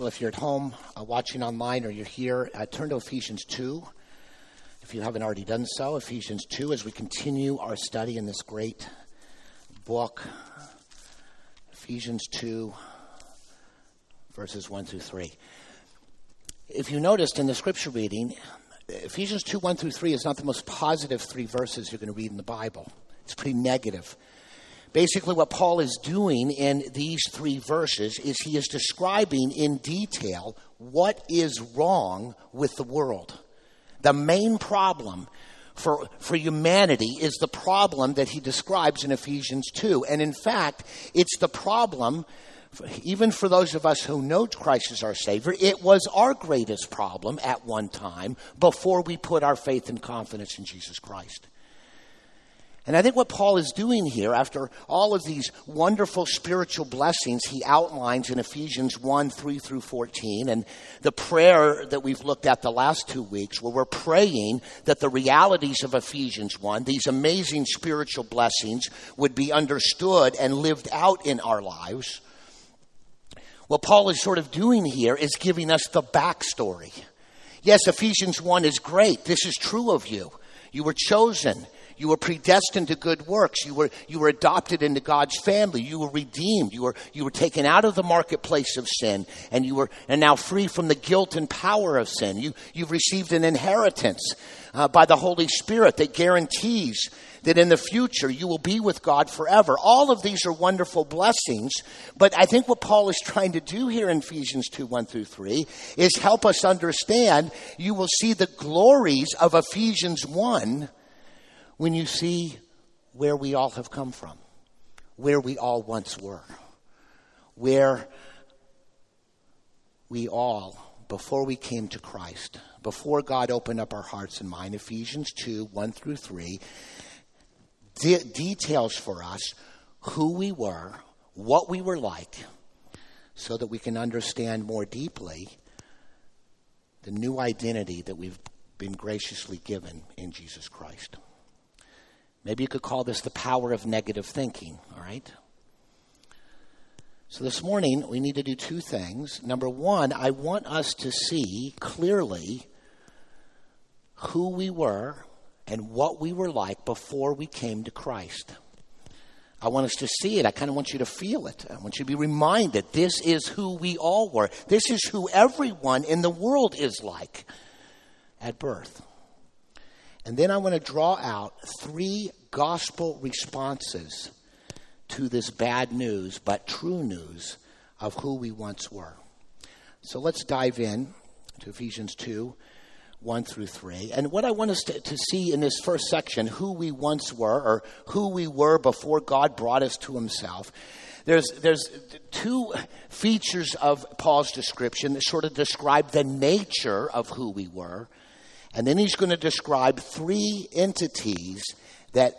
Well, if you're at home uh, watching online or you're here, uh, turn to Ephesians 2. If you haven't already done so, Ephesians 2, as we continue our study in this great book, Ephesians 2, verses 1 through 3. If you noticed in the scripture reading, Ephesians 2, 1 through 3 is not the most positive three verses you're going to read in the Bible. It's pretty negative. Basically, what Paul is doing in these three verses is he is describing in detail what is wrong with the world. The main problem for, for humanity is the problem that he describes in Ephesians 2. And in fact, it's the problem, even for those of us who know Christ as our Savior, it was our greatest problem at one time before we put our faith and confidence in Jesus Christ. And I think what Paul is doing here, after all of these wonderful spiritual blessings he outlines in Ephesians 1 3 through 14, and the prayer that we've looked at the last two weeks, where we're praying that the realities of Ephesians 1, these amazing spiritual blessings, would be understood and lived out in our lives. What Paul is sort of doing here is giving us the backstory. Yes, Ephesians 1 is great. This is true of you. You were chosen. You were predestined to good works. You were, you were adopted into God's family. You were redeemed. You were, you were taken out of the marketplace of sin and you were and now free from the guilt and power of sin. You, you've received an inheritance uh, by the Holy Spirit that guarantees that in the future you will be with God forever. All of these are wonderful blessings, but I think what Paul is trying to do here in Ephesians 2 1 through 3 is help us understand you will see the glories of Ephesians 1 when you see where we all have come from, where we all once were, where we all, before we came to Christ, before God opened up our hearts and mind, Ephesians 2 1 through 3, de- details for us who we were, what we were like, so that we can understand more deeply the new identity that we've been graciously given in Jesus Christ. Maybe you could call this the power of negative thinking, all right? So this morning, we need to do two things. Number one, I want us to see clearly who we were and what we were like before we came to Christ. I want us to see it. I kind of want you to feel it. I want you to be reminded this is who we all were. This is who everyone in the world is like at birth. And then I want to draw out three gospel responses to this bad news, but true news of who we once were. So let's dive in to Ephesians 2 1 through 3. And what I want us to, to, see in this first section, who we once were, or who we were before God brought us to Himself, there's, there's two features of Paul's description that sort of describe the nature of who we were and then he's going to describe three entities that,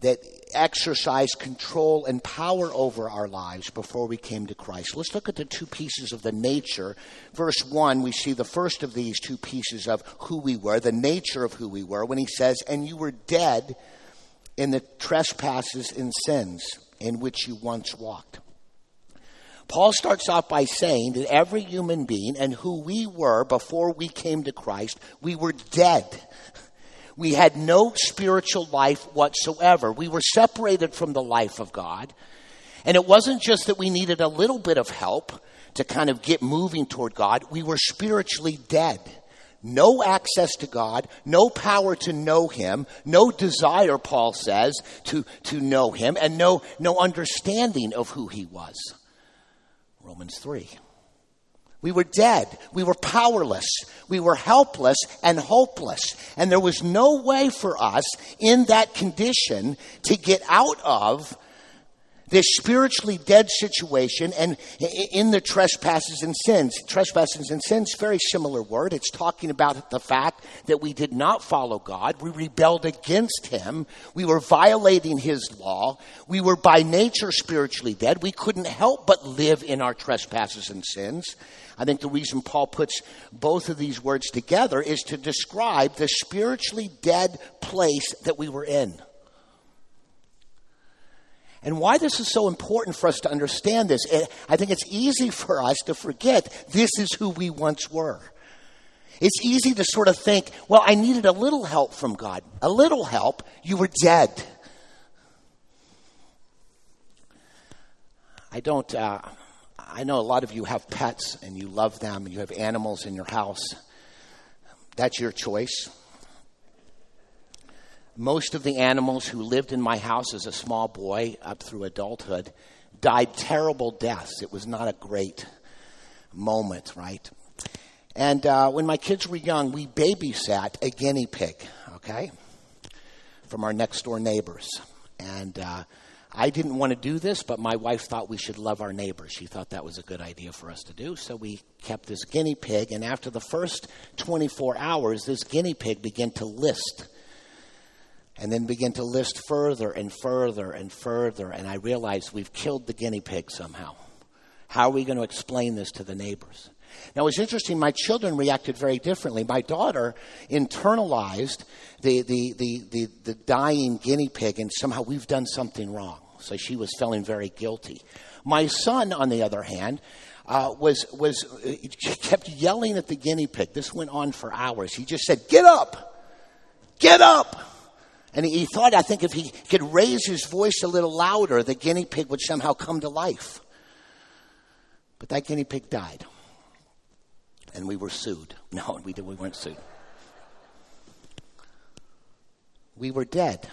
that exercise control and power over our lives before we came to Christ. Let's look at the two pieces of the nature. Verse 1, we see the first of these two pieces of who we were, the nature of who we were, when he says, And you were dead in the trespasses and sins in which you once walked. Paul starts off by saying that every human being and who we were before we came to Christ, we were dead. We had no spiritual life whatsoever. We were separated from the life of God. And it wasn't just that we needed a little bit of help to kind of get moving toward God, we were spiritually dead. No access to God, no power to know Him, no desire, Paul says, to, to know Him, and no, no understanding of who He was. Romans 3. We were dead. We were powerless. We were helpless and hopeless. And there was no way for us in that condition to get out of this spiritually dead situation and in the trespasses and sins. Trespasses and sins, very similar word. It's talking about the fact that we did not follow God. We rebelled against Him. We were violating His law. We were by nature spiritually dead. We couldn't help but live in our trespasses and sins. I think the reason Paul puts both of these words together is to describe the spiritually dead place that we were in. And why this is so important for us to understand this, it, I think it's easy for us to forget this is who we once were. It's easy to sort of think, well, I needed a little help from God. A little help, you were dead. I don't, uh, I know a lot of you have pets and you love them and you have animals in your house. That's your choice. Most of the animals who lived in my house as a small boy up through adulthood died terrible deaths. It was not a great moment, right? And uh, when my kids were young, we babysat a guinea pig, okay, from our next door neighbors. And uh, I didn't want to do this, but my wife thought we should love our neighbors. She thought that was a good idea for us to do. So we kept this guinea pig, and after the first 24 hours, this guinea pig began to list. And then begin to list further and further and further. And I realized we've killed the guinea pig somehow. How are we going to explain this to the neighbors? Now, it's interesting, my children reacted very differently. My daughter internalized the, the, the, the, the dying guinea pig, and somehow we've done something wrong. So she was feeling very guilty. My son, on the other hand, uh, was was kept yelling at the guinea pig. This went on for hours. He just said, "Get up, get up," and he, thought, I think, if he could raise his voice a little louder, the guinea pig would somehow come to life. But that guinea pig died, and we were sued. No, we did, we weren't sued. We were dead.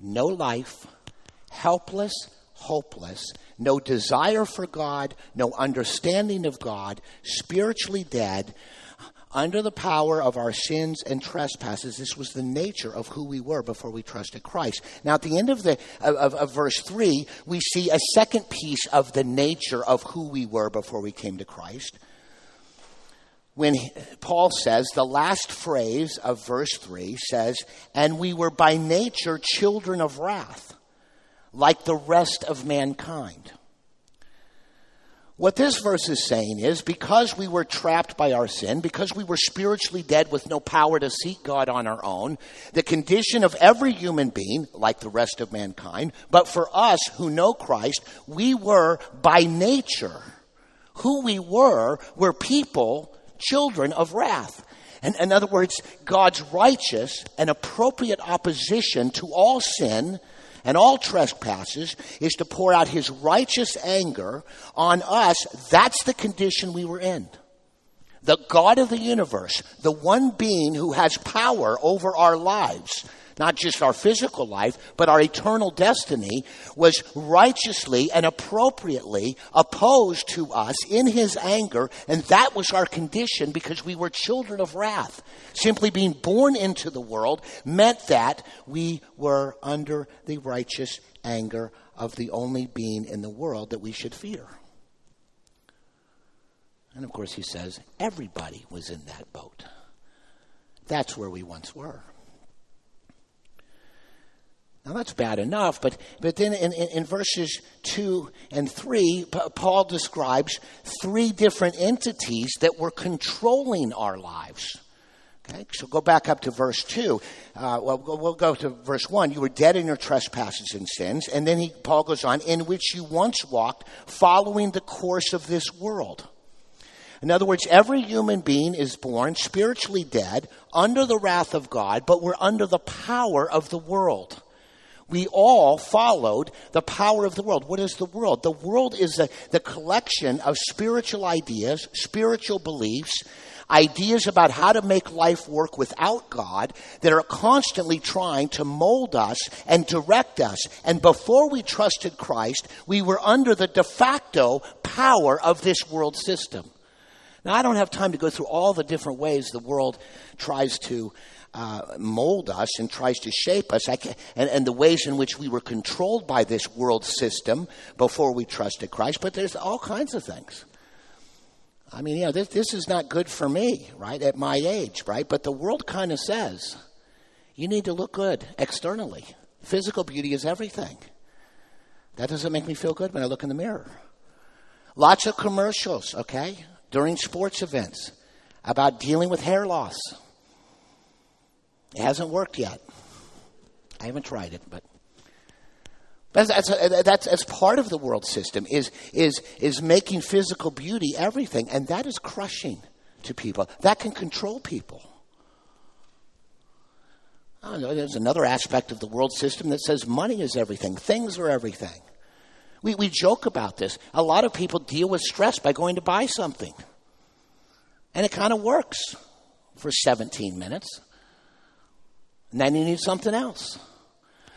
No life, helpless, hopeless, no desire for God, no understanding of God, spiritually dead, under the power of our sins and trespasses. This was the nature of who we were before we trusted Christ. Now, at the end of, the, of, of verse 3, we see a second piece of the nature of who we were before we came to Christ. When Paul says, the last phrase of verse 3 says, And we were by nature children of wrath like the rest of mankind. What this verse is saying is because we were trapped by our sin, because we were spiritually dead with no power to seek God on our own, the condition of every human being, like the rest of mankind, but for us who know Christ, we were by nature, who we were, were people, children of wrath. And in other words, God's righteous and appropriate opposition to all sin and all trespasses is to pour out his righteous anger on us. That's the condition we were in. The God of the universe, the one being who has power over our lives, not just our physical life, but our eternal destiny, was righteously and appropriately opposed to us in his anger, and that was our condition because we were children of wrath. Simply being born into the world meant that we were under the righteous anger of the only being in the world that we should fear. And of course, he says everybody was in that boat. That's where we once were. Now that's bad enough, but, but then in, in, in verses 2 and 3, P- Paul describes three different entities that were controlling our lives. Okay, so go back up to verse 2. Uh, well, we'll go to verse 1. You were dead in your trespasses and sins. And then he, Paul goes on, in which you once walked, following the course of this world. In other words, every human being is born spiritually dead, under the wrath of God, but we're under the power of the world we all followed the power of the world. What is the world? The world is a, the collection of spiritual ideas, spiritual beliefs, ideas about how to make life work without God that are constantly trying to mold us and direct us. And before we trusted Christ, we were under the de facto power of this world system. Now, I don't have time to go through all the different ways the world tries to uh, mold us and tries to shape us, and, and the ways in which we were controlled by this world system before we trusted Christ. But there's all kinds of things. I mean, you know, this, this is not good for me, right, at my age, right? But the world kind of says you need to look good externally. Physical beauty is everything. That doesn't make me feel good when I look in the mirror. Lots of commercials, okay, during sports events about dealing with hair loss. It hasn't worked yet. I haven't tried it, but That's, that's, that's, that's part of the world system is, is, is making physical beauty everything, and that is crushing to people. That can control people. I don't Know, there's another aspect of the world system that says money is everything, things are everything. We, we joke about this. A lot of people deal with stress by going to buy something. And it kind of works for 17 minutes. And then you need something else.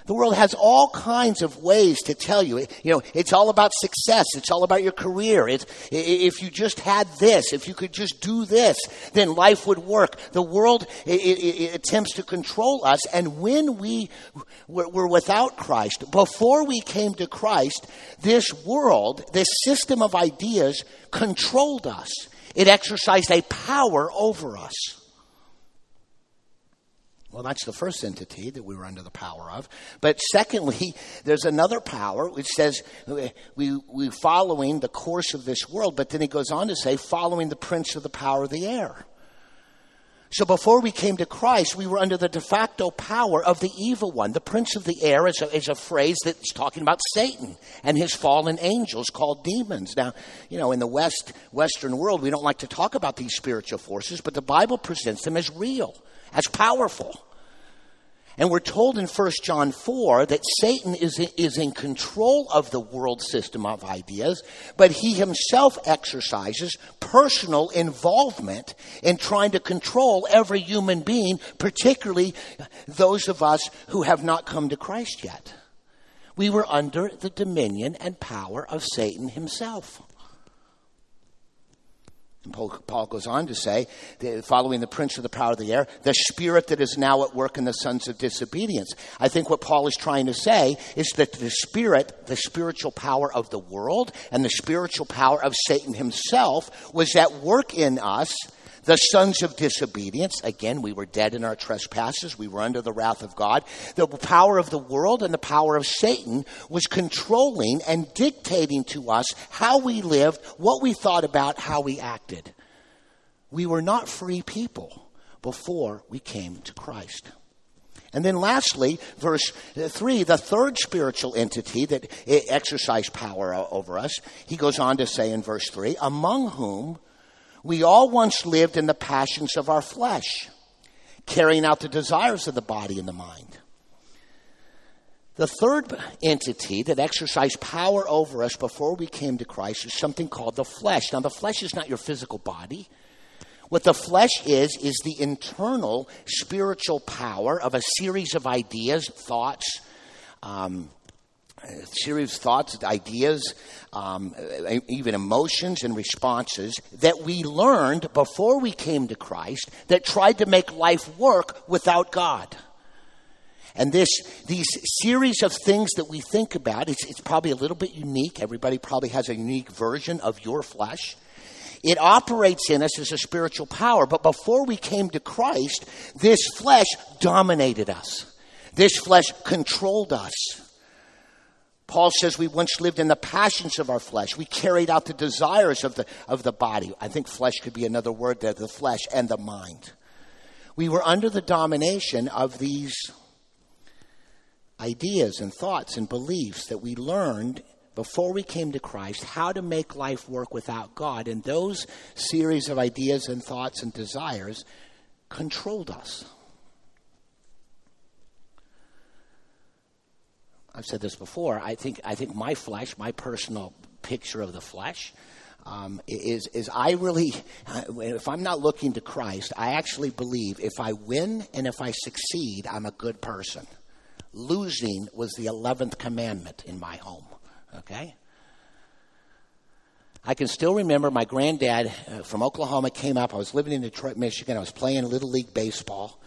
The world has all kinds of ways to tell you. You know, it's all about success. It's all about your career. It's, if you just had this, if you could just do this, then life would work. The world it, it, it attempts to control us, and when we were, were without Christ, before we came to Christ, this world, this system of ideas, controlled us. It exercised a power over us. Well, that's the first entity that we were under the power of. But secondly, there's another power which says we, we following the course of this world, but then he goes on to say, following the prince of the power of the air. So before we came to Christ, we were under the de facto power of the evil one. The prince of the air is a, is a phrase that's talking about Satan and his fallen angels called demons. Now, you know, in the West, Western world, we don't like to talk about these spiritual forces, but the Bible presents them as real, as powerful. And we're told in 1 John 4 that Satan is, is in control of the world system of ideas, but he himself exercises personal involvement in trying to control every human being, particularly those of us who have not come to Christ yet. We were under the dominion and power of Satan himself. Paul goes on to say, following the prince of the power of the air, the spirit that is now at work in the sons of disobedience. I think what Paul is trying to say is that the spirit, the spiritual power of the world, and the spiritual power of Satan himself was at work in us the sons of disobedience, again, we were dead in our trespasses. We were under the wrath of God. The power of the world and the power of Satan was controlling and dictating to us how we lived, what we thought about, how we acted. We were not free people before we came to Christ. And then lastly, verse 3, the third spiritual entity that exercised power over us, he goes on to say in verse 3, among whom we all once lived in the passions of our flesh, carrying out the desires of the body and the mind. The third entity that exercised power over us before we came to Christ is something called the flesh. Now, the flesh is not your physical body. What the flesh is, is the internal spiritual power of a series of ideas, thoughts, um, a series thoughts, ideas, um, even emotions and responses that we learned before we came to Christ that tried to make life work without God. And this, these series of things that we think about, it's, it's probably a little bit unique. Everybody probably has a unique version of your flesh. It operates in us as a spiritual power. But before we came to Christ, this flesh dominated us. This flesh controlled us. Paul says we once lived in the passions of our flesh. We carried out the desires of the, of the body. I think flesh could be another word there the flesh and the mind. We were under the domination of these ideas and thoughts and beliefs that we learned before we came to Christ how to make life work without God. And those series of ideas and thoughts and desires controlled us. I've said this before. I think I think my flesh, my personal picture of the flesh, um, is is I really, if I'm not looking to Christ, I actually believe if I win and if I succeed, I'm a good person. Losing was the eleventh commandment in my home. Okay. I can still remember my granddad uh, from Oklahoma came up. I was living in Detroit, Michigan. I was playing Little League Baseball.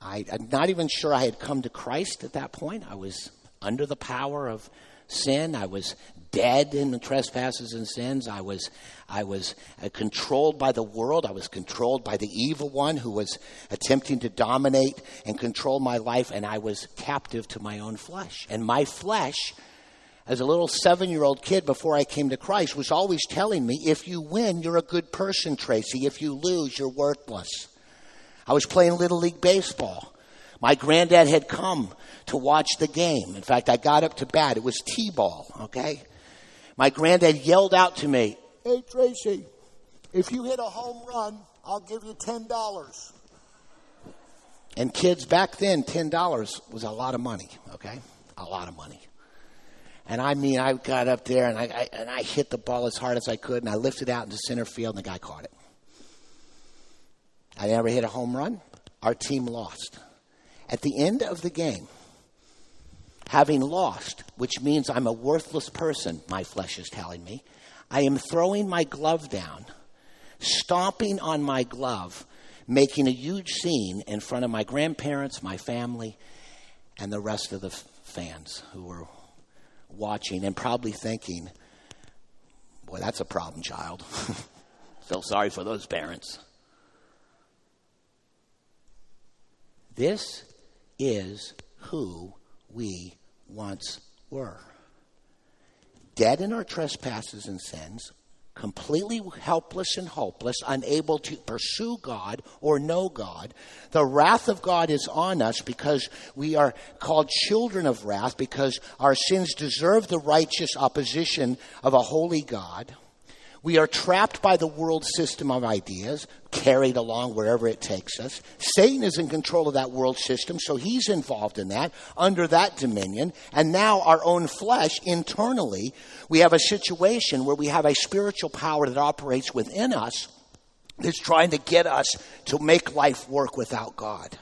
I, am not even sure I had come to Christ at that point. I was under the power of sin. I was dead in the trespasses and sins. I was, I was uh, controlled by the world. I was controlled by the evil one who was attempting to dominate and control my life, and I was captive to my own flesh. And my flesh, as a little seven year old kid before I came to Christ, was always telling me if you win, you're a good person, Tracy. If you lose, you're worthless. I was playing Little League Baseball. My granddad had come to watch the game. In fact, I got up to bat. It was T-ball, okay? My granddad yelled out to me, Hey, Tracy, if you hit a home run, I'll give you $10. And kids, back then, $10 was a lot of money, okay? A lot of money. And I mean, I got up there and I, I, and I hit the ball as hard as I could, and I lifted out into center field, and the guy caught it. I never hit a home run. Our team lost. At the end of the game, having lost, which means I'm a worthless person, my flesh is telling me, I am throwing my glove down, stomping on my glove, making a huge scene in front of my grandparents, my family, and the rest of the fans who were watching and probably thinking, boy, that's a problem child. Feel sorry for those parents. This is who we once were. Dead in our trespasses and sins, completely helpless and hopeless, unable to pursue God or know God. The wrath of God is on us because we are called children of wrath, because our sins deserve the righteous opposition of a holy God. We are trapped by the world system of ideas, carried along wherever it takes us. Satan is in control of that world system, so he's involved in that, under that dominion. And now, our own flesh, internally, we have a situation where we have a spiritual power that operates within us that's trying to get us to make life work without God.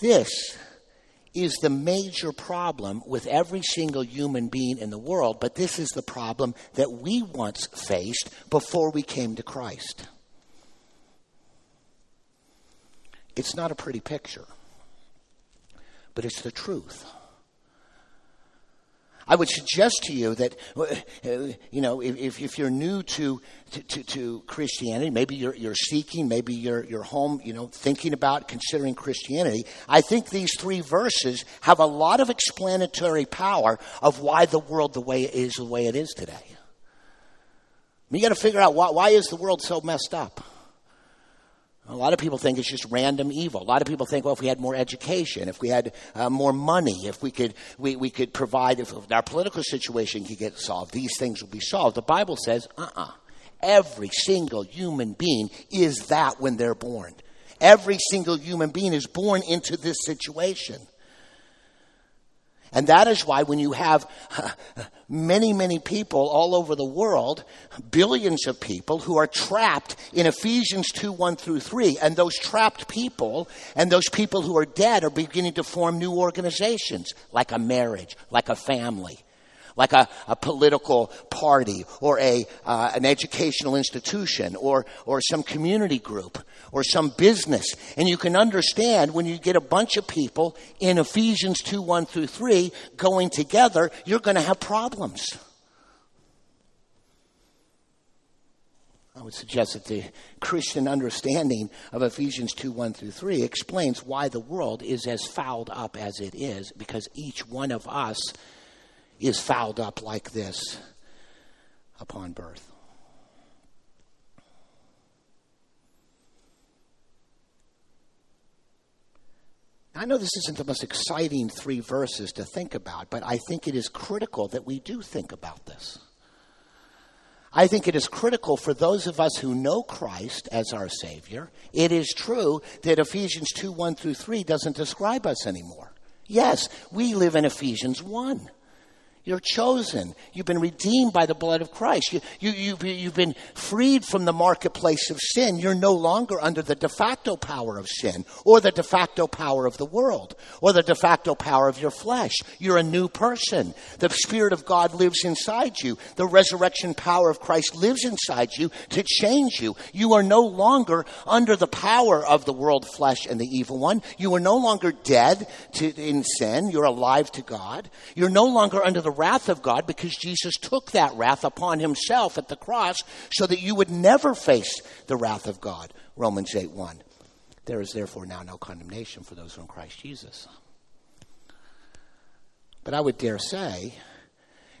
This is the major problem with every single human being in the world, but this is the problem that we once faced before we came to Christ. It's not a pretty picture, but it's the truth. I would suggest to you that, uh, you know, if, if you're new to, to, to, Christianity, maybe you're, you're seeking, maybe you're, you're home, you know, thinking about considering Christianity, I think these three verses have a lot of explanatory power of why the world the way it is the way it is today. You got to figure out why, why is the world so messed up? A lot of people think it's just random evil. A lot of people think, well, if we had more education, if we had uh, more money, if we could, we, we could provide, if our political situation could get solved, these things would be solved. The Bible says, uh uh-uh. uh Every single human being is that when they're born. Every single human being is born into this situation. And that is why when you have many, many people all over the world, billions of people who are trapped in Ephesians 2 1 through 3, and those trapped people and those people who are dead are beginning to form new organizations, like a marriage, like a family like a, a political party or a, uh, an educational institution or, or some community group or some business. And you can understand when you get a bunch of people in Ephesians 2 1 through 3 going together, you're going to have problems. I would suggest that the Christian understanding of Ephesians 2 1 through 3 explains why the world is as fouled up as it is, because each one of us is fouled up like this upon birth. I know this isn't the most exciting three verses to think about, but I think it is critical that we do think about this. I think it is critical for those of us who know Christ as our Savior. It is true that Ephesians 2 1 through 3 doesn't describe us anymore. Yes, we live in Ephesians 1. You're chosen. You've been redeemed by the blood of Christ. You, you, you've, you've been freed from the marketplace of sin. You're no longer under the de facto power of sin or the de facto power of the world or the de facto power of your flesh. You're a new person. The Spirit of God lives inside you. The resurrection power of Christ lives inside you to change you. You are no longer under the power of the world, flesh, and the evil one. You are no longer dead to, in sin. You're alive to God. You're no longer under the wrath of God because Jesus took that wrath upon himself at the cross so that you would never face the wrath of God. Romans 8 1. There is therefore now no condemnation for those who are in Christ Jesus. But I would dare say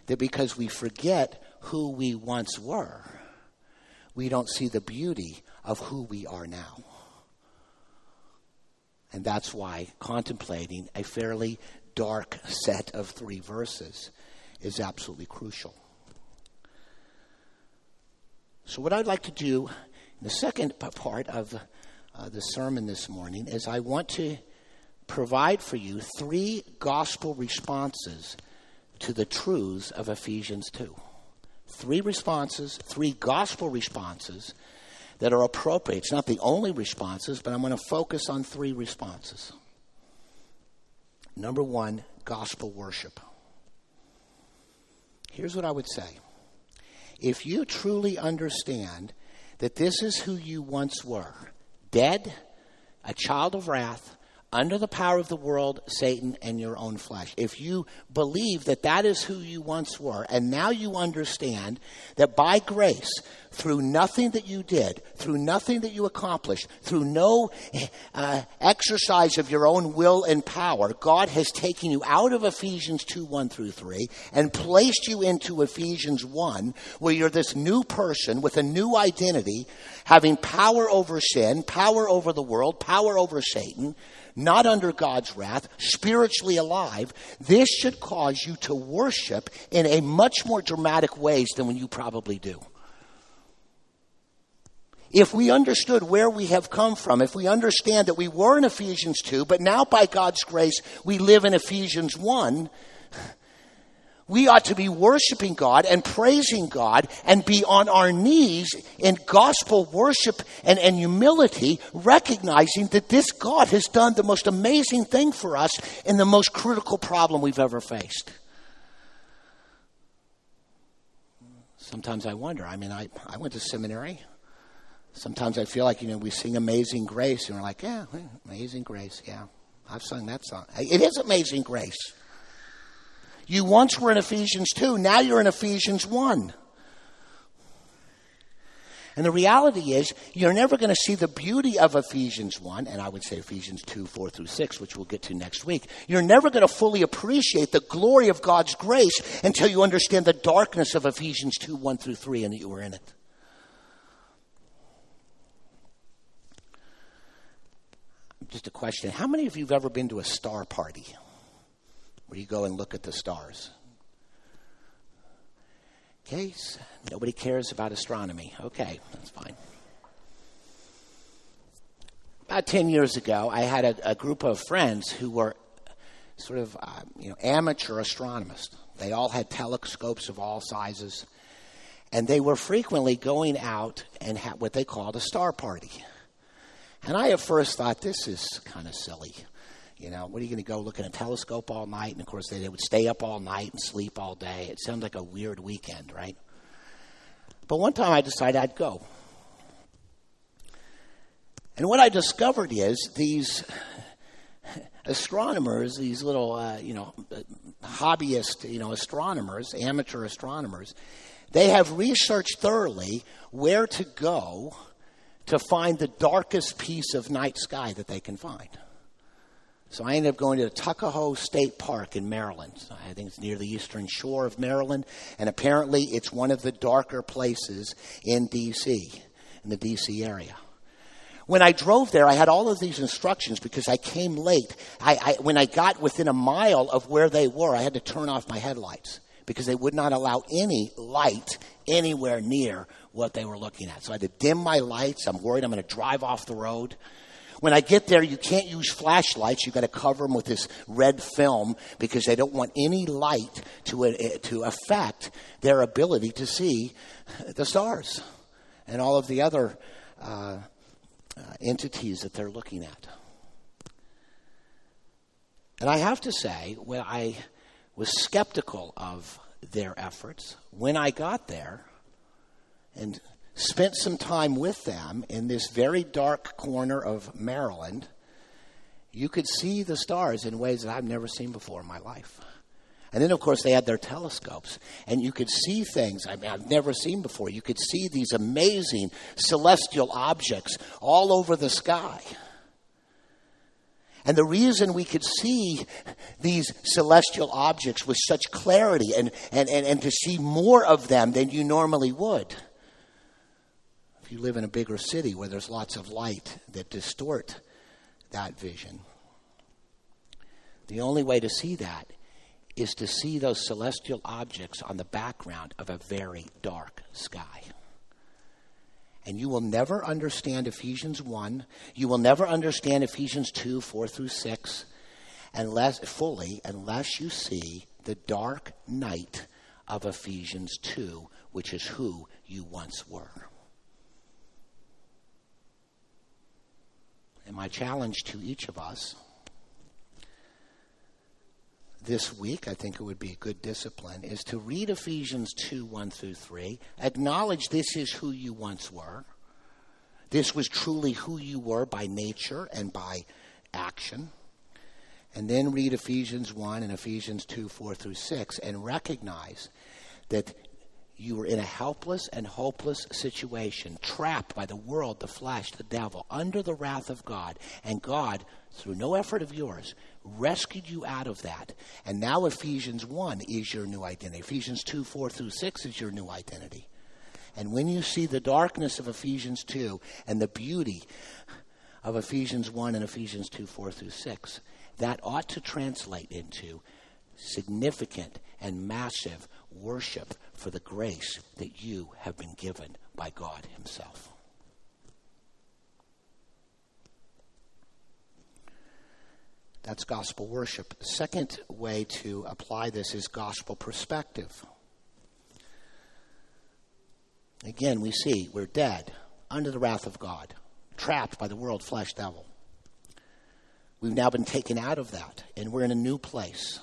that because we forget who we once were, we don't see the beauty of who we are now. And that's why contemplating a fairly dark set of three verses is absolutely crucial. So, what I'd like to do in the second part of uh, the sermon this morning is I want to provide for you three gospel responses to the truths of Ephesians 2. Three responses, three gospel responses that are appropriate. It's not the only responses, but I'm going to focus on three responses. Number one, gospel worship. Here's what I would say if you truly understand that this is who you once were dead, a child of wrath, under the power of the world, Satan, and your own flesh. If you believe that that is who you once were, and now you understand that by grace, through nothing that you did, through nothing that you accomplished, through no uh, exercise of your own will and power, God has taken you out of Ephesians 2 1 through 3 and placed you into Ephesians 1, where you're this new person with a new identity, having power over sin, power over the world, power over Satan not under God's wrath, spiritually alive, this should cause you to worship in a much more dramatic ways than when you probably do. If we understood where we have come from, if we understand that we were in Ephesians 2, but now by God's grace we live in Ephesians 1, we ought to be worshiping God and praising God and be on our knees in gospel worship and, and humility, recognizing that this God has done the most amazing thing for us in the most critical problem we've ever faced. Sometimes I wonder. I mean, I, I went to seminary. Sometimes I feel like, you know, we sing Amazing Grace, and we're like, yeah, Amazing Grace, yeah. I've sung that song. It is Amazing Grace. You once were in Ephesians 2, now you're in Ephesians 1. And the reality is, you're never going to see the beauty of Ephesians 1, and I would say Ephesians 2, 4 through 6, which we'll get to next week. You're never going to fully appreciate the glory of God's grace until you understand the darkness of Ephesians 2, 1 through 3, and that you were in it. Just a question How many of you have ever been to a star party? where you go and look at the stars. Okay, nobody cares about astronomy. Okay, that's fine. About 10 years ago, I had a, a group of friends who were sort of uh, you know, amateur astronomers. They all had telescopes of all sizes, and they were frequently going out and had what they called a star party. And I at first thought, this is kind of silly. You know, what are you going to go look at a telescope all night? And of course, they, they would stay up all night and sleep all day. It sounds like a weird weekend, right? But one time I decided I'd go. And what I discovered is these astronomers, these little, uh, you know, hobbyist, you know, astronomers, amateur astronomers, they have researched thoroughly where to go to find the darkest piece of night sky that they can find. So I ended up going to Tuckahoe State Park in Maryland. I think it's near the eastern shore of Maryland, and apparently it's one of the darker places in D.C., in the D.C. area. When I drove there, I had all of these instructions because I came late. I, I, when I got within a mile of where they were, I had to turn off my headlights because they would not allow any light anywhere near what they were looking at. So I had to dim my lights. I'm worried I'm going to drive off the road. When I get there, you can't use flashlights. You've got to cover them with this red film because they don't want any light to, uh, to affect their ability to see the stars and all of the other uh, uh, entities that they're looking at. And I have to say, when I was skeptical of their efforts, when I got there and spent some time with them in this very dark corner of Maryland, you could see the stars in ways that I've never seen before in my life. And then, of course, they had their telescopes, and you could see things I mean, I've never seen before. You could see these amazing celestial objects all over the sky. And the reason we could see these celestial objects with such clarity and, and, and, and to see more of them than you normally would if you live in a bigger city where there's lots of light that distort that vision. The only way to see that is to see those celestial objects on the background of a very dark sky. And you will never understand Ephesians 1. You will never understand Ephesians 2, 4 through 6 unless, fully unless you see the dark night of Ephesians 2, which is who you once were. And my challenge to each of us this week, I think it would be a good discipline, is to read Ephesians 2 1 through 3, acknowledge this is who you once were. This was truly who you were by nature and by action. And then read Ephesians 1 and Ephesians 2 4 through 6 and recognize that you were in a helpless and hopeless situation, trapped by the world, the flesh, the devil, under the wrath of God. And God, through no effort of yours, rescued you out of that. And now Ephesians 1 is your new identity. Ephesians 2 4 through 6 is your new identity. And when you see the darkness of Ephesians 2 and the beauty of Ephesians 1 and Ephesians 2 4 through 6, that ought to translate into significant and massive worship for the grace that you have been given by God Himself. That's gospel worship. The second way to apply this is gospel perspective. Again, we see we're dead, under the wrath of God, trapped by the world, flesh, devil. We've now been taken out of that, and we're in a new place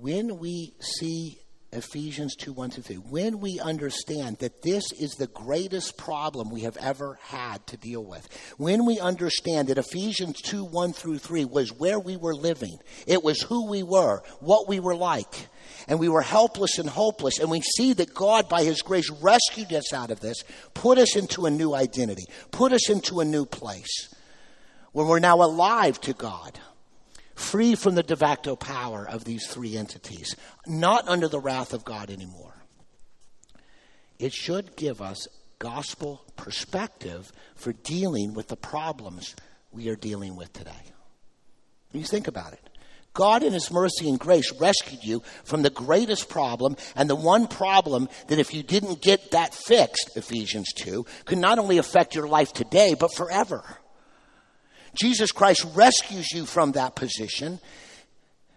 when we see Ephesians 2 1 through 3, when we understand that this is the greatest problem we have ever had to deal with, when we understand that Ephesians 2 1 through 3 was where we were living, it was who we were, what we were like, and we were helpless and hopeless, and we see that God, by His grace, rescued us out of this, put us into a new identity, put us into a new place, where we're now alive to God free from the de facto power of these three entities, not under the wrath of God anymore. It should give us gospel perspective for dealing with the problems we are dealing with today. You think about it. God, in His mercy and grace, rescued you from the greatest problem, and the one problem that if you didn't get that fixed, Ephesians 2, could not only affect your life today, but forever. Jesus Christ rescues you from that position,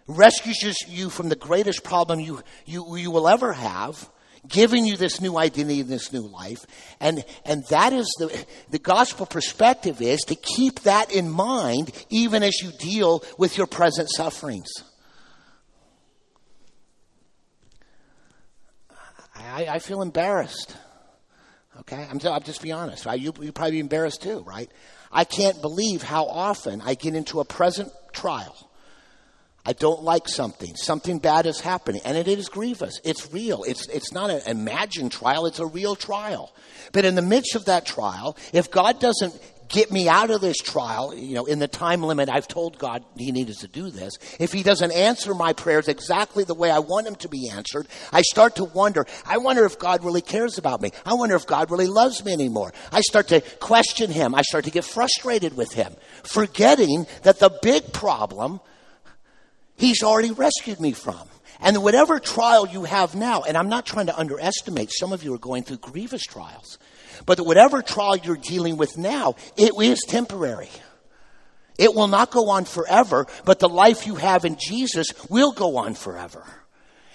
rescues you from the greatest problem you, you, you will ever have, giving you this new identity and this new life. And, and that is the, the gospel perspective is to keep that in mind even as you deal with your present sufferings. I, I feel embarrassed. Okay? I'm, I'll just be honest. Right? You, you probably be embarrassed too, right? I can't believe how often I get into a present trial. I don't like something. Something bad is happening. And it is grievous. It's real. It's, it's not an imagined trial. It's a real trial. But in the midst of that trial, if God doesn't get me out of this trial, you know, in the time limit I've told God he needed to do this, if he doesn't answer my prayers exactly the way I want him to be answered, I start to wonder, I wonder if God really cares about me. I wonder if God really loves me anymore. I start to question him. I start to get frustrated with him, forgetting that the big problem he's already rescued me from. And whatever trial you have now, and I'm not trying to underestimate, some of you are going through grievous trials. But whatever trial you're dealing with now, it is temporary. It will not go on forever, but the life you have in Jesus will go on forever.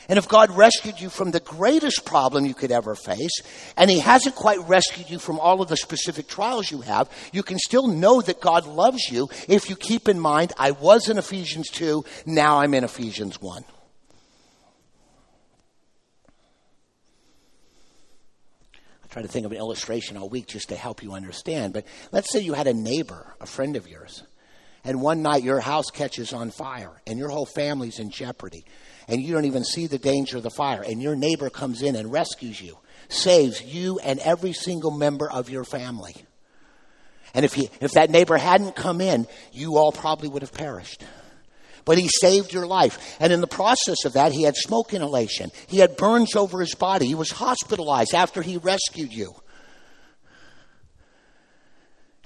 And if God rescued you from the greatest problem you could ever face, and He hasn't quite rescued you from all of the specific trials you have, you can still know that God loves you if you keep in mind, I was in Ephesians 2, now I'm in Ephesians 1. Try to think of an illustration all week just to help you understand. But let's say you had a neighbor, a friend of yours, and one night your house catches on fire and your whole family's in jeopardy and you don't even see the danger of the fire and your neighbor comes in and rescues you, saves you and every single member of your family. And if, he, if that neighbor hadn't come in, you all probably would have perished but he saved your life. And in the process of that, he had smoke inhalation. He had burns over his body. He was hospitalized after he rescued you.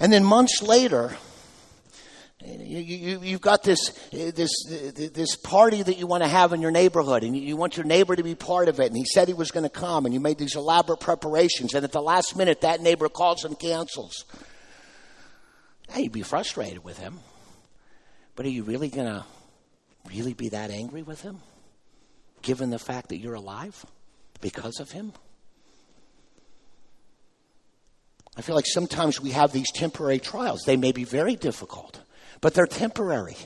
And then months later, You, have you, got this, this, this party that you want to have in your neighborhood, and you want your neighbor to be part of it. And he said he was going to come, and you made these elaborate preparations. And at the last minute, that neighbor calls and cancels. Now, you'd be frustrated with him. But are you really going to really be that angry with him, given the fact that you're alive because of him? I feel like sometimes we have these temporary trials. They may be very difficult but they're temporary.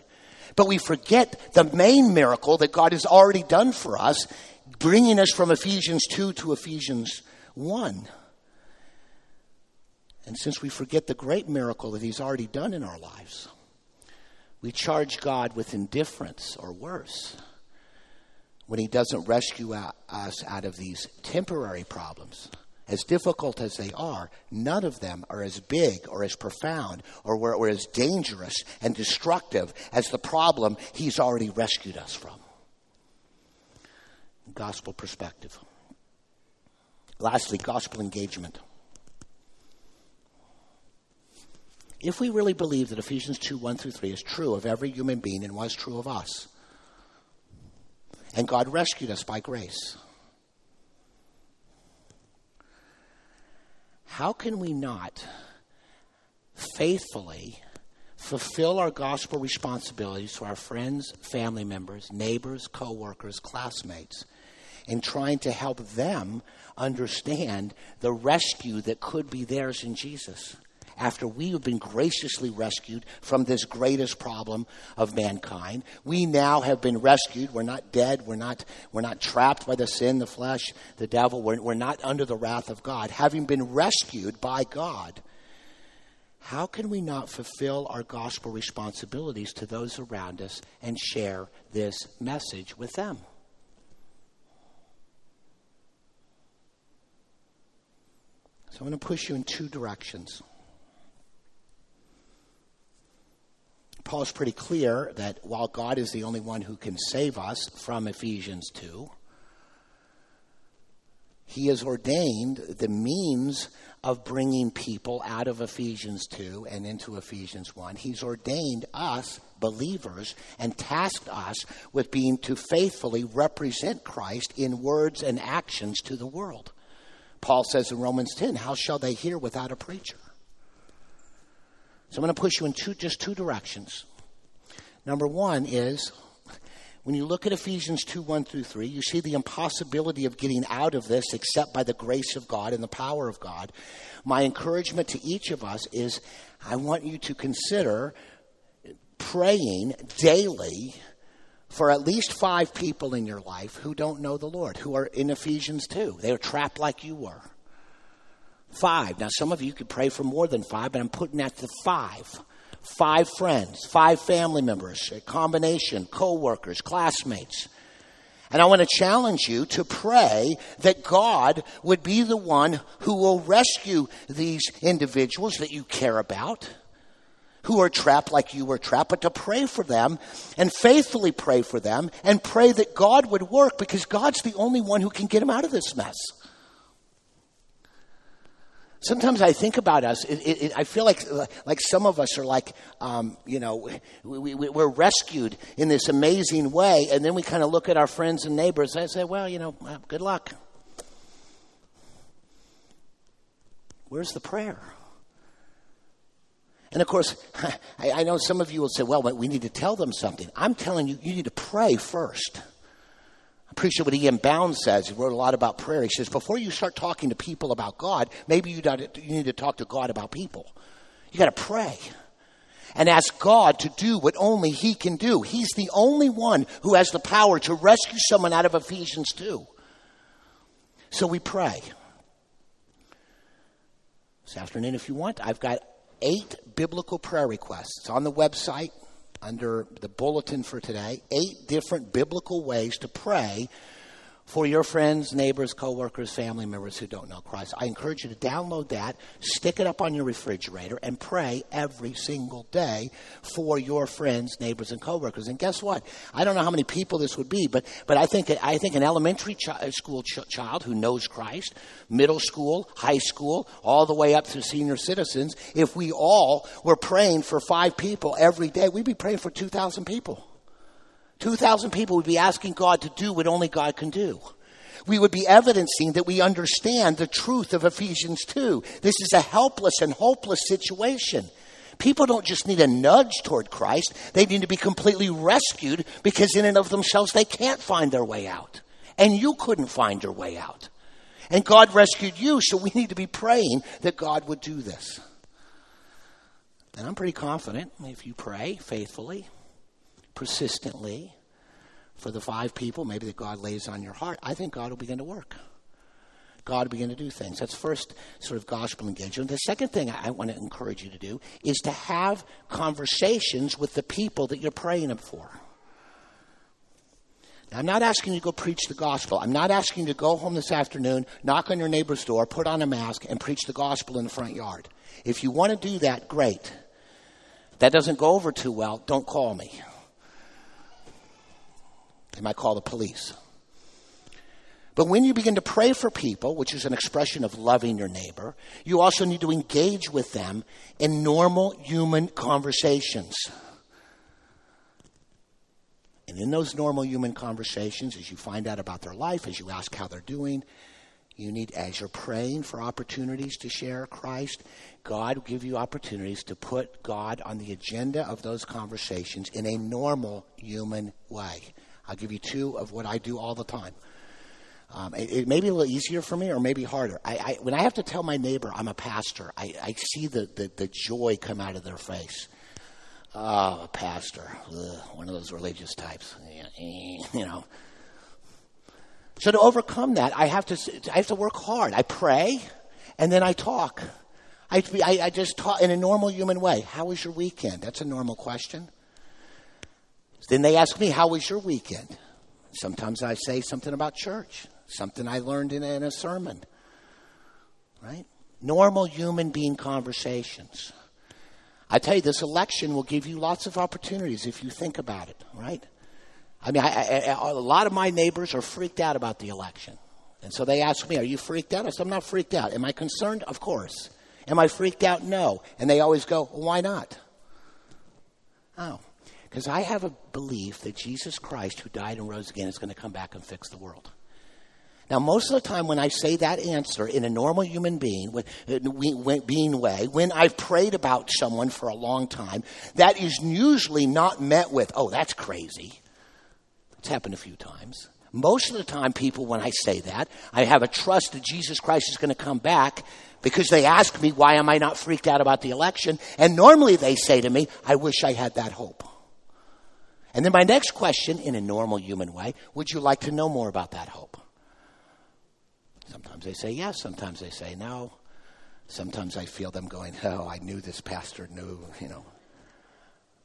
But we forget the main miracle that God has already done for us, bringing us from Ephesians 2 to Ephesians 1. And since we forget the great miracle that He's already done in our lives, we charge God with indifference or worse when He doesn't rescue us out of these temporary problems as difficult as they are, none of them are as big or as profound or, or as dangerous and destructive as the problem he's already rescued us from. Gospel perspective. Lastly, gospel engagement. If we really believe that Ephesians 2 1 through 3 is true of every human being and was true of us, and God rescued us by grace, how can we not faithfully fulfill our gospel responsibilities to our friends, family members, neighbors, co-workers, classmates in trying to help them understand the rescue that could be theirs in Jesus? After we have been graciously rescued from this greatest problem of mankind. We now have been rescued. We're not dead. We're not, we're not trapped by the sin, the flesh, the devil. We're, we're not under the wrath of God. Having been rescued by God, how can we not fulfill our gospel responsibilities to those around us and share this message with them? So I'm going to push you in two directions. Paul's pretty clear that while God is the only one who can save us from Ephesians 2, he has ordained the means of bringing people out of Ephesians 2 and into Ephesians 1. He's ordained us, believers, and tasked us with being to faithfully represent Christ in words and actions to the world. Paul says in Romans 10, How shall they hear without a preacher? So I'm going to push you in two, just two directions. Number one is when you look at Ephesians 2 1 through 3, you see the impossibility of getting out of this except by the grace of God and the power of God. My encouragement to each of us is I want you to consider praying daily for at least five people in your life who don't know the Lord, who are in Ephesians 2. They are trapped like you were. Five. Now, some of you could pray for more than five, but I'm putting that to five. Five friends, five family members, a combination, co workers, classmates. And I want to challenge you to pray that God would be the one who will rescue these individuals that you care about, who are trapped like you were trapped, but to pray for them and faithfully pray for them and pray that God would work because God's the only one who can get them out of this mess. Sometimes I think about us. It, it, I feel like like some of us are like, um, you know, we, we, we're rescued in this amazing way, and then we kind of look at our friends and neighbors and say, "Well, you know, uh, good luck." Where's the prayer? And of course, I, I know some of you will say, "Well, we need to tell them something." I'm telling you, you need to pray first appreciate what E.M. Bounds says. He wrote a lot about prayer. He says, before you start talking to people about God, maybe you, you need to talk to God about people. You got to pray and ask God to do what only He can do. He's the only one who has the power to rescue someone out of Ephesians 2. So we pray. This afternoon, if you want, I've got eight biblical prayer requests. It's on the website under the bulletin for today eight different biblical ways to pray for your friends, neighbors, coworkers, family members who don't know Christ. I encourage you to download that, stick it up on your refrigerator, and pray every single day for your friends, neighbors, and coworkers. And guess what? I don't know how many people this would be, but but I think I think an elementary uh, school ch- child who knows Christ, middle school, high school, all the way up to senior citizens, if we all were praying for five people every day, we'd be praying for two thousand people. 2,000 people would be asking God to do what only God can do. We would be evidencing that we understand the truth of Ephesians 2. This is a helpless and hopeless situation. People don't just need a nudge toward Christ, they need to be completely rescued because, in and of themselves, they can't find their way out. And you couldn't find your way out. And God rescued you, so we need to be praying that God would do this. And I'm pretty confident if you pray faithfully, persistently for the five people maybe that God lays on your heart, I think God will begin to work. God will begin to do things. That's first sort of gospel engagement. The second thing I want to encourage you to do is to have conversations with the people that you're praying for. Now, I'm not asking you to go preach the gospel. I'm not asking you to go home this afternoon, knock on your neighbor's door, put on a mask, and preach the gospel in the front yard. If you want to do that, great. That doesn't go over too well, don't call me. They might call the police. But when you begin to pray for people, which is an expression of loving your neighbor, you also need to engage with them in normal human conversations. And in those normal human conversations, as you find out about their life, as you ask how they're doing, you need, as you're praying for opportunities to share Christ, God will give you opportunities to put God on the agenda of those conversations in a normal human way. I'll give you two of what I do all the time. Um, it, it, may be a little easier for me or maybe harder. I, I, when I have to tell my neighbor I'm a pastor, I, I see the, the, the, joy come out of their face. Oh, a pastor, Ugh, one of those religious types, you know. So to overcome that, I have to, I have to work hard. I pray, and then I talk. I, I, I just talk in a normal human way. How was your weekend? That's a normal question. Then they ask me, How was your weekend? Sometimes I say something about church, something I learned in a, in a sermon. Right? Normal human being conversations. I tell you, this election will give you lots of opportunities if you think about it, right? I mean, I, I, a lot of my neighbors are freaked out about the election. And so they ask me, Are you freaked out? I said, I'm not freaked out. Am I concerned? Of course. Am I freaked out? No. And they always go, well, Why not? Oh, because I have a belief that Jesus Christ, who died and rose again, is going to come back and fix the world. Now, most of the time when I say that answer in a normal human being, uh, being way, when I've prayed about someone for a long time, that is usually not met with, oh, that's crazy. It's happened a few times. Most of the time, people, when I say that, I have a trust that Jesus Christ is going to come back because they ask me, why am I not freaked out about the election? And normally they say to me, I wish I had that hope. And then my next question, in a normal human way, would you like to know more about that hope? Sometimes they say yes, sometimes they say no. Sometimes I feel them going, oh, I knew this pastor knew, you know.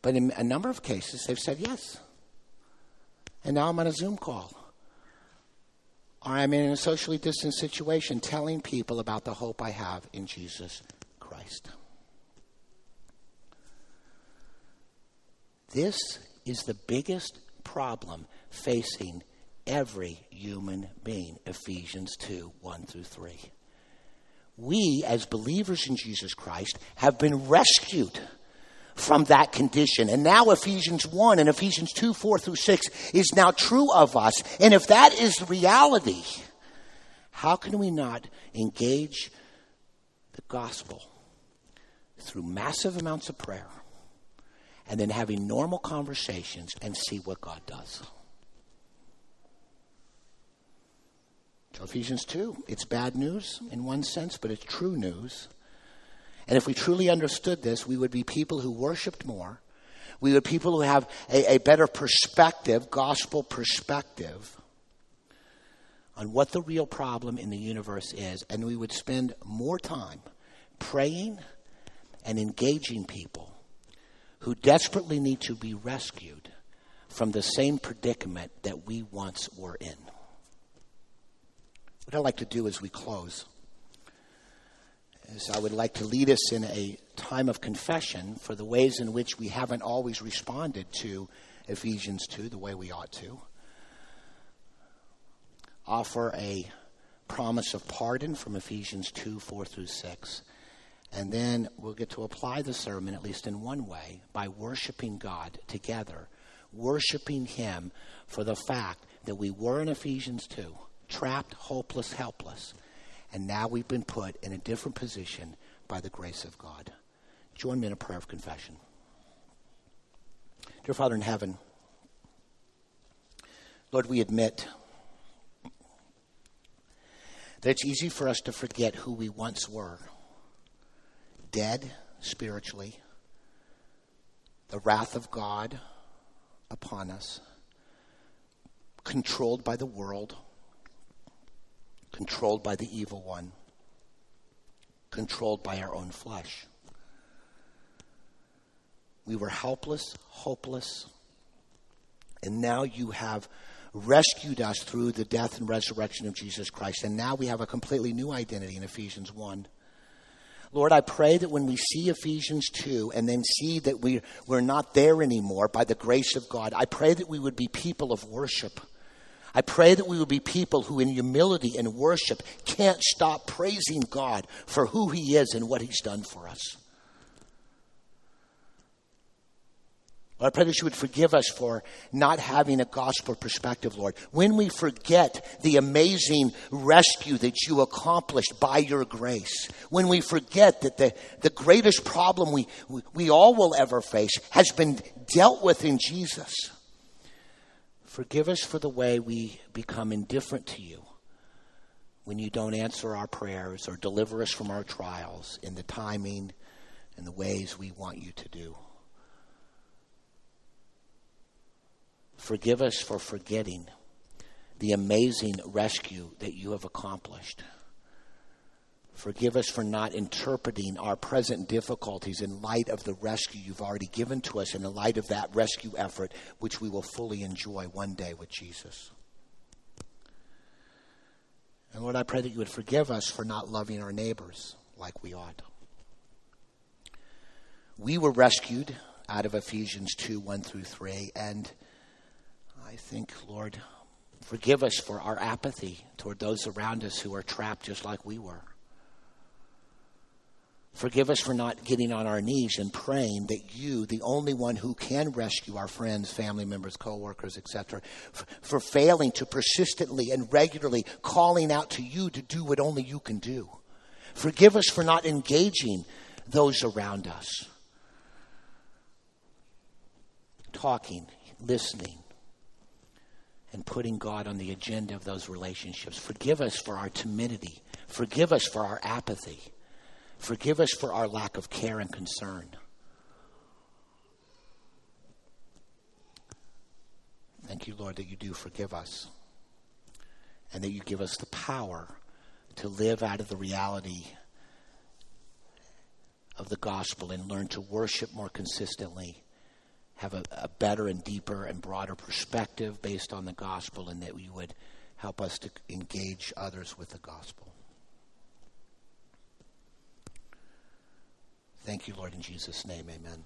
But in a number of cases, they've said yes. And now I'm on a Zoom call. Or I'm in a socially distant situation telling people about the hope I have in Jesus Christ. This is the biggest problem facing every human being. Ephesians 2 1 through 3. We, as believers in Jesus Christ, have been rescued from that condition. And now Ephesians 1 and Ephesians 2 4 through 6 is now true of us. And if that is reality, how can we not engage the gospel through massive amounts of prayer? And then having normal conversations and see what God does. So Ephesians 2, it's bad news in one sense, but it's true news. And if we truly understood this, we would be people who worshiped more. We would be people who have a, a better perspective, gospel perspective, on what the real problem in the universe is. And we would spend more time praying and engaging people who desperately need to be rescued from the same predicament that we once were in. What I'd like to do as we close is I would like to lead us in a time of confession for the ways in which we haven't always responded to Ephesians 2 the way we ought to. Offer a promise of pardon from Ephesians 2 4 through 6. And then we'll get to apply the sermon, at least in one way, by worshiping God together, worshiping Him for the fact that we were in Ephesians 2, trapped, hopeless, helpless, and now we've been put in a different position by the grace of God. Join me in a prayer of confession. Dear Father in heaven, Lord, we admit that it's easy for us to forget who we once were dead spiritually, the wrath of God upon us, controlled by the world, controlled by the evil one, controlled by our own flesh. We were helpless, hopeless, and now you have rescued us through the death and resurrection of Jesus Christ. And now we have a completely new identity in Ephesians 1. Lord, I pray that when we see Ephesians 2 and then see that we, we're not there anymore by the grace of God, I pray that we would be people of worship. I pray that we would be people who, in humility and worship, can't stop praising God for who He is and what He's done for us. I pray that you would forgive us for not having a gospel perspective, Lord. When we forget the amazing rescue that you accomplished by your grace, when we forget that the, the greatest problem we, we, we all will ever face has been dealt with in Jesus, forgive us for the way we become indifferent to you when you don't answer our prayers or deliver us from our trials in the timing and the ways we want you to do. Forgive us for forgetting the amazing rescue that you have accomplished. Forgive us for not interpreting our present difficulties in light of the rescue you've already given to us, in the light of that rescue effort, which we will fully enjoy one day with Jesus. And Lord, I pray that you would forgive us for not loving our neighbors like we ought. We were rescued out of Ephesians 2 1 through 3, and I think, Lord, forgive us for our apathy toward those around us who are trapped just like we were. Forgive us for not getting on our knees and praying that you, the only one who can rescue our friends, family members, coworkers, etc., for, for failing to persistently and regularly calling out to you to do what only you can do. Forgive us for not engaging those around us. Talking, listening, and putting God on the agenda of those relationships. Forgive us for our timidity. Forgive us for our apathy. Forgive us for our lack of care and concern. Thank you, Lord, that you do forgive us and that you give us the power to live out of the reality of the gospel and learn to worship more consistently have a, a, better and deeper and broader perspective based on the gospel, and that you would help us to engage others with the gospel. Thank you, Lord, in Jesus' name. Amen.